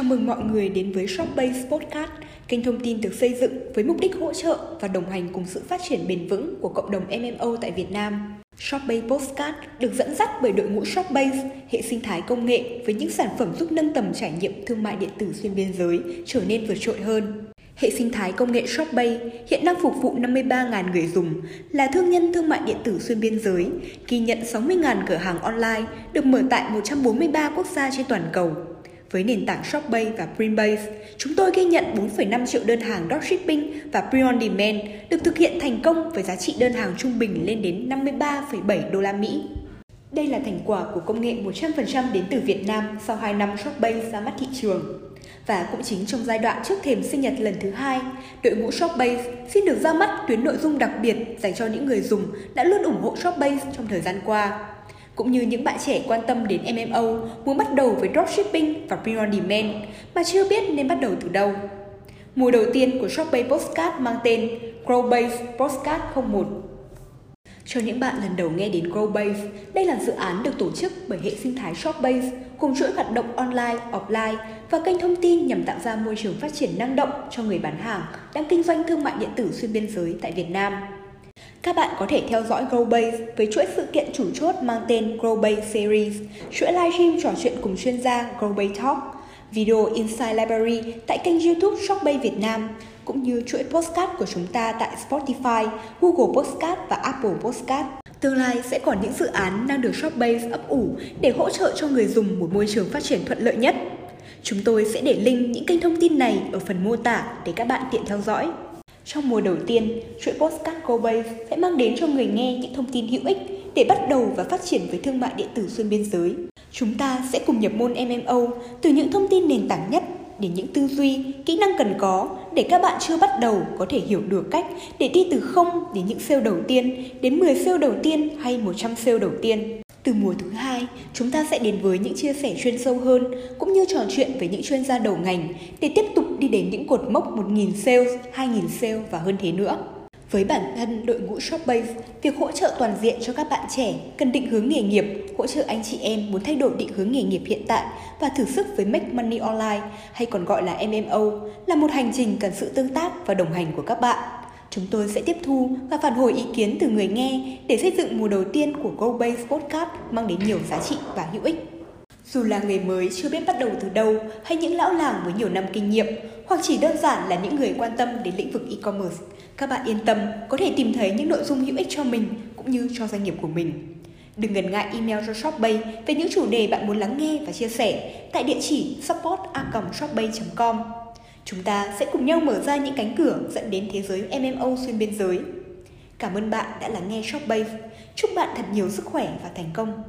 Chào mừng mọi người đến với Shopbase Podcast, kênh thông tin được xây dựng với mục đích hỗ trợ và đồng hành cùng sự phát triển bền vững của cộng đồng MMO tại Việt Nam. Shopbase Podcast được dẫn dắt bởi đội ngũ Shopbase, hệ sinh thái công nghệ với những sản phẩm giúp nâng tầm trải nghiệm thương mại điện tử xuyên biên giới trở nên vượt trội hơn. Hệ sinh thái công nghệ Shopbay hiện đang phục vụ 53.000 người dùng, là thương nhân thương mại điện tử xuyên biên giới, ghi nhận 60.000 cửa hàng online được mở tại 143 quốc gia trên toàn cầu. Với nền tảng Shopbay và Printbase, chúng tôi ghi nhận 4,5 triệu đơn hàng dropshipping và pre-on demand được thực hiện thành công với giá trị đơn hàng trung bình lên đến 53,7 đô la Mỹ. Đây là thành quả của công nghệ 100% đến từ Việt Nam sau 2 năm Shopbay ra mắt thị trường. Và cũng chính trong giai đoạn trước thềm sinh nhật lần thứ hai, đội ngũ Shopbase xin được ra mắt tuyến nội dung đặc biệt dành cho những người dùng đã luôn ủng hộ Shopbase trong thời gian qua. Cũng như những bạn trẻ quan tâm đến MMO muốn bắt đầu với dropshipping và print on demand mà chưa biết nên bắt đầu từ đâu. Mùa đầu tiên của Shopbase Postcard mang tên Growbase Postcard 01 cho những bạn lần đầu nghe đến Growbase, đây là dự án được tổ chức bởi hệ sinh thái Shopbase cùng chuỗi hoạt động online, offline và kênh thông tin nhằm tạo ra môi trường phát triển năng động cho người bán hàng đang kinh doanh thương mại điện tử xuyên biên giới tại Việt Nam. Các bạn có thể theo dõi Growbase với chuỗi sự kiện chủ chốt mang tên Growbase Series, chuỗi livestream trò chuyện cùng chuyên gia Growbase Talk, video Inside Library tại kênh YouTube Shopbase Việt Nam, cũng như chuỗi postcard của chúng ta tại Spotify, Google Postcard và Apple Postcard. Tương lai sẽ còn những dự án đang được Shopbase ấp ủ để hỗ trợ cho người dùng một môi trường phát triển thuận lợi nhất. Chúng tôi sẽ để link những kênh thông tin này ở phần mô tả để các bạn tiện theo dõi. Trong mùa đầu tiên, chuỗi Postcard GoBase sẽ mang đến cho người nghe những thông tin hữu ích để bắt đầu và phát triển với thương mại điện tử xuyên biên giới. Chúng ta sẽ cùng nhập môn MMO từ những thông tin nền tảng nhất đến những tư duy, kỹ năng cần có để các bạn chưa bắt đầu có thể hiểu được cách để đi từ không đến những sale đầu tiên, đến 10 sale đầu tiên hay 100 sale đầu tiên. Từ mùa thứ hai, chúng ta sẽ đến với những chia sẻ chuyên sâu hơn cũng như trò chuyện với những chuyên gia đầu ngành để tiếp tục đi đến những cột mốc 1.000 sales, 2.000 sale và hơn thế nữa. Với bản thân đội ngũ Shopbase, việc hỗ trợ toàn diện cho các bạn trẻ cần định hướng nghề nghiệp, hỗ trợ anh chị em muốn thay đổi định hướng nghề nghiệp hiện tại và thử sức với Make Money Online hay còn gọi là MMO là một hành trình cần sự tương tác và đồng hành của các bạn. Chúng tôi sẽ tiếp thu và phản hồi ý kiến từ người nghe để xây dựng mùa đầu tiên của GoBase Podcast mang đến nhiều giá trị và hữu ích. Dù là người mới chưa biết bắt đầu từ đâu hay những lão làng với nhiều năm kinh nghiệm hoặc chỉ đơn giản là những người quan tâm đến lĩnh vực e-commerce, các bạn yên tâm có thể tìm thấy những nội dung hữu ích cho mình cũng như cho doanh nghiệp của mình. Đừng ngần ngại email cho Shopbay về những chủ đề bạn muốn lắng nghe và chia sẻ tại địa chỉ support@shopbay.com. Chúng ta sẽ cùng nhau mở ra những cánh cửa dẫn đến thế giới MMO xuyên biên giới. Cảm ơn bạn đã lắng nghe Shopbay. Chúc bạn thật nhiều sức khỏe và thành công.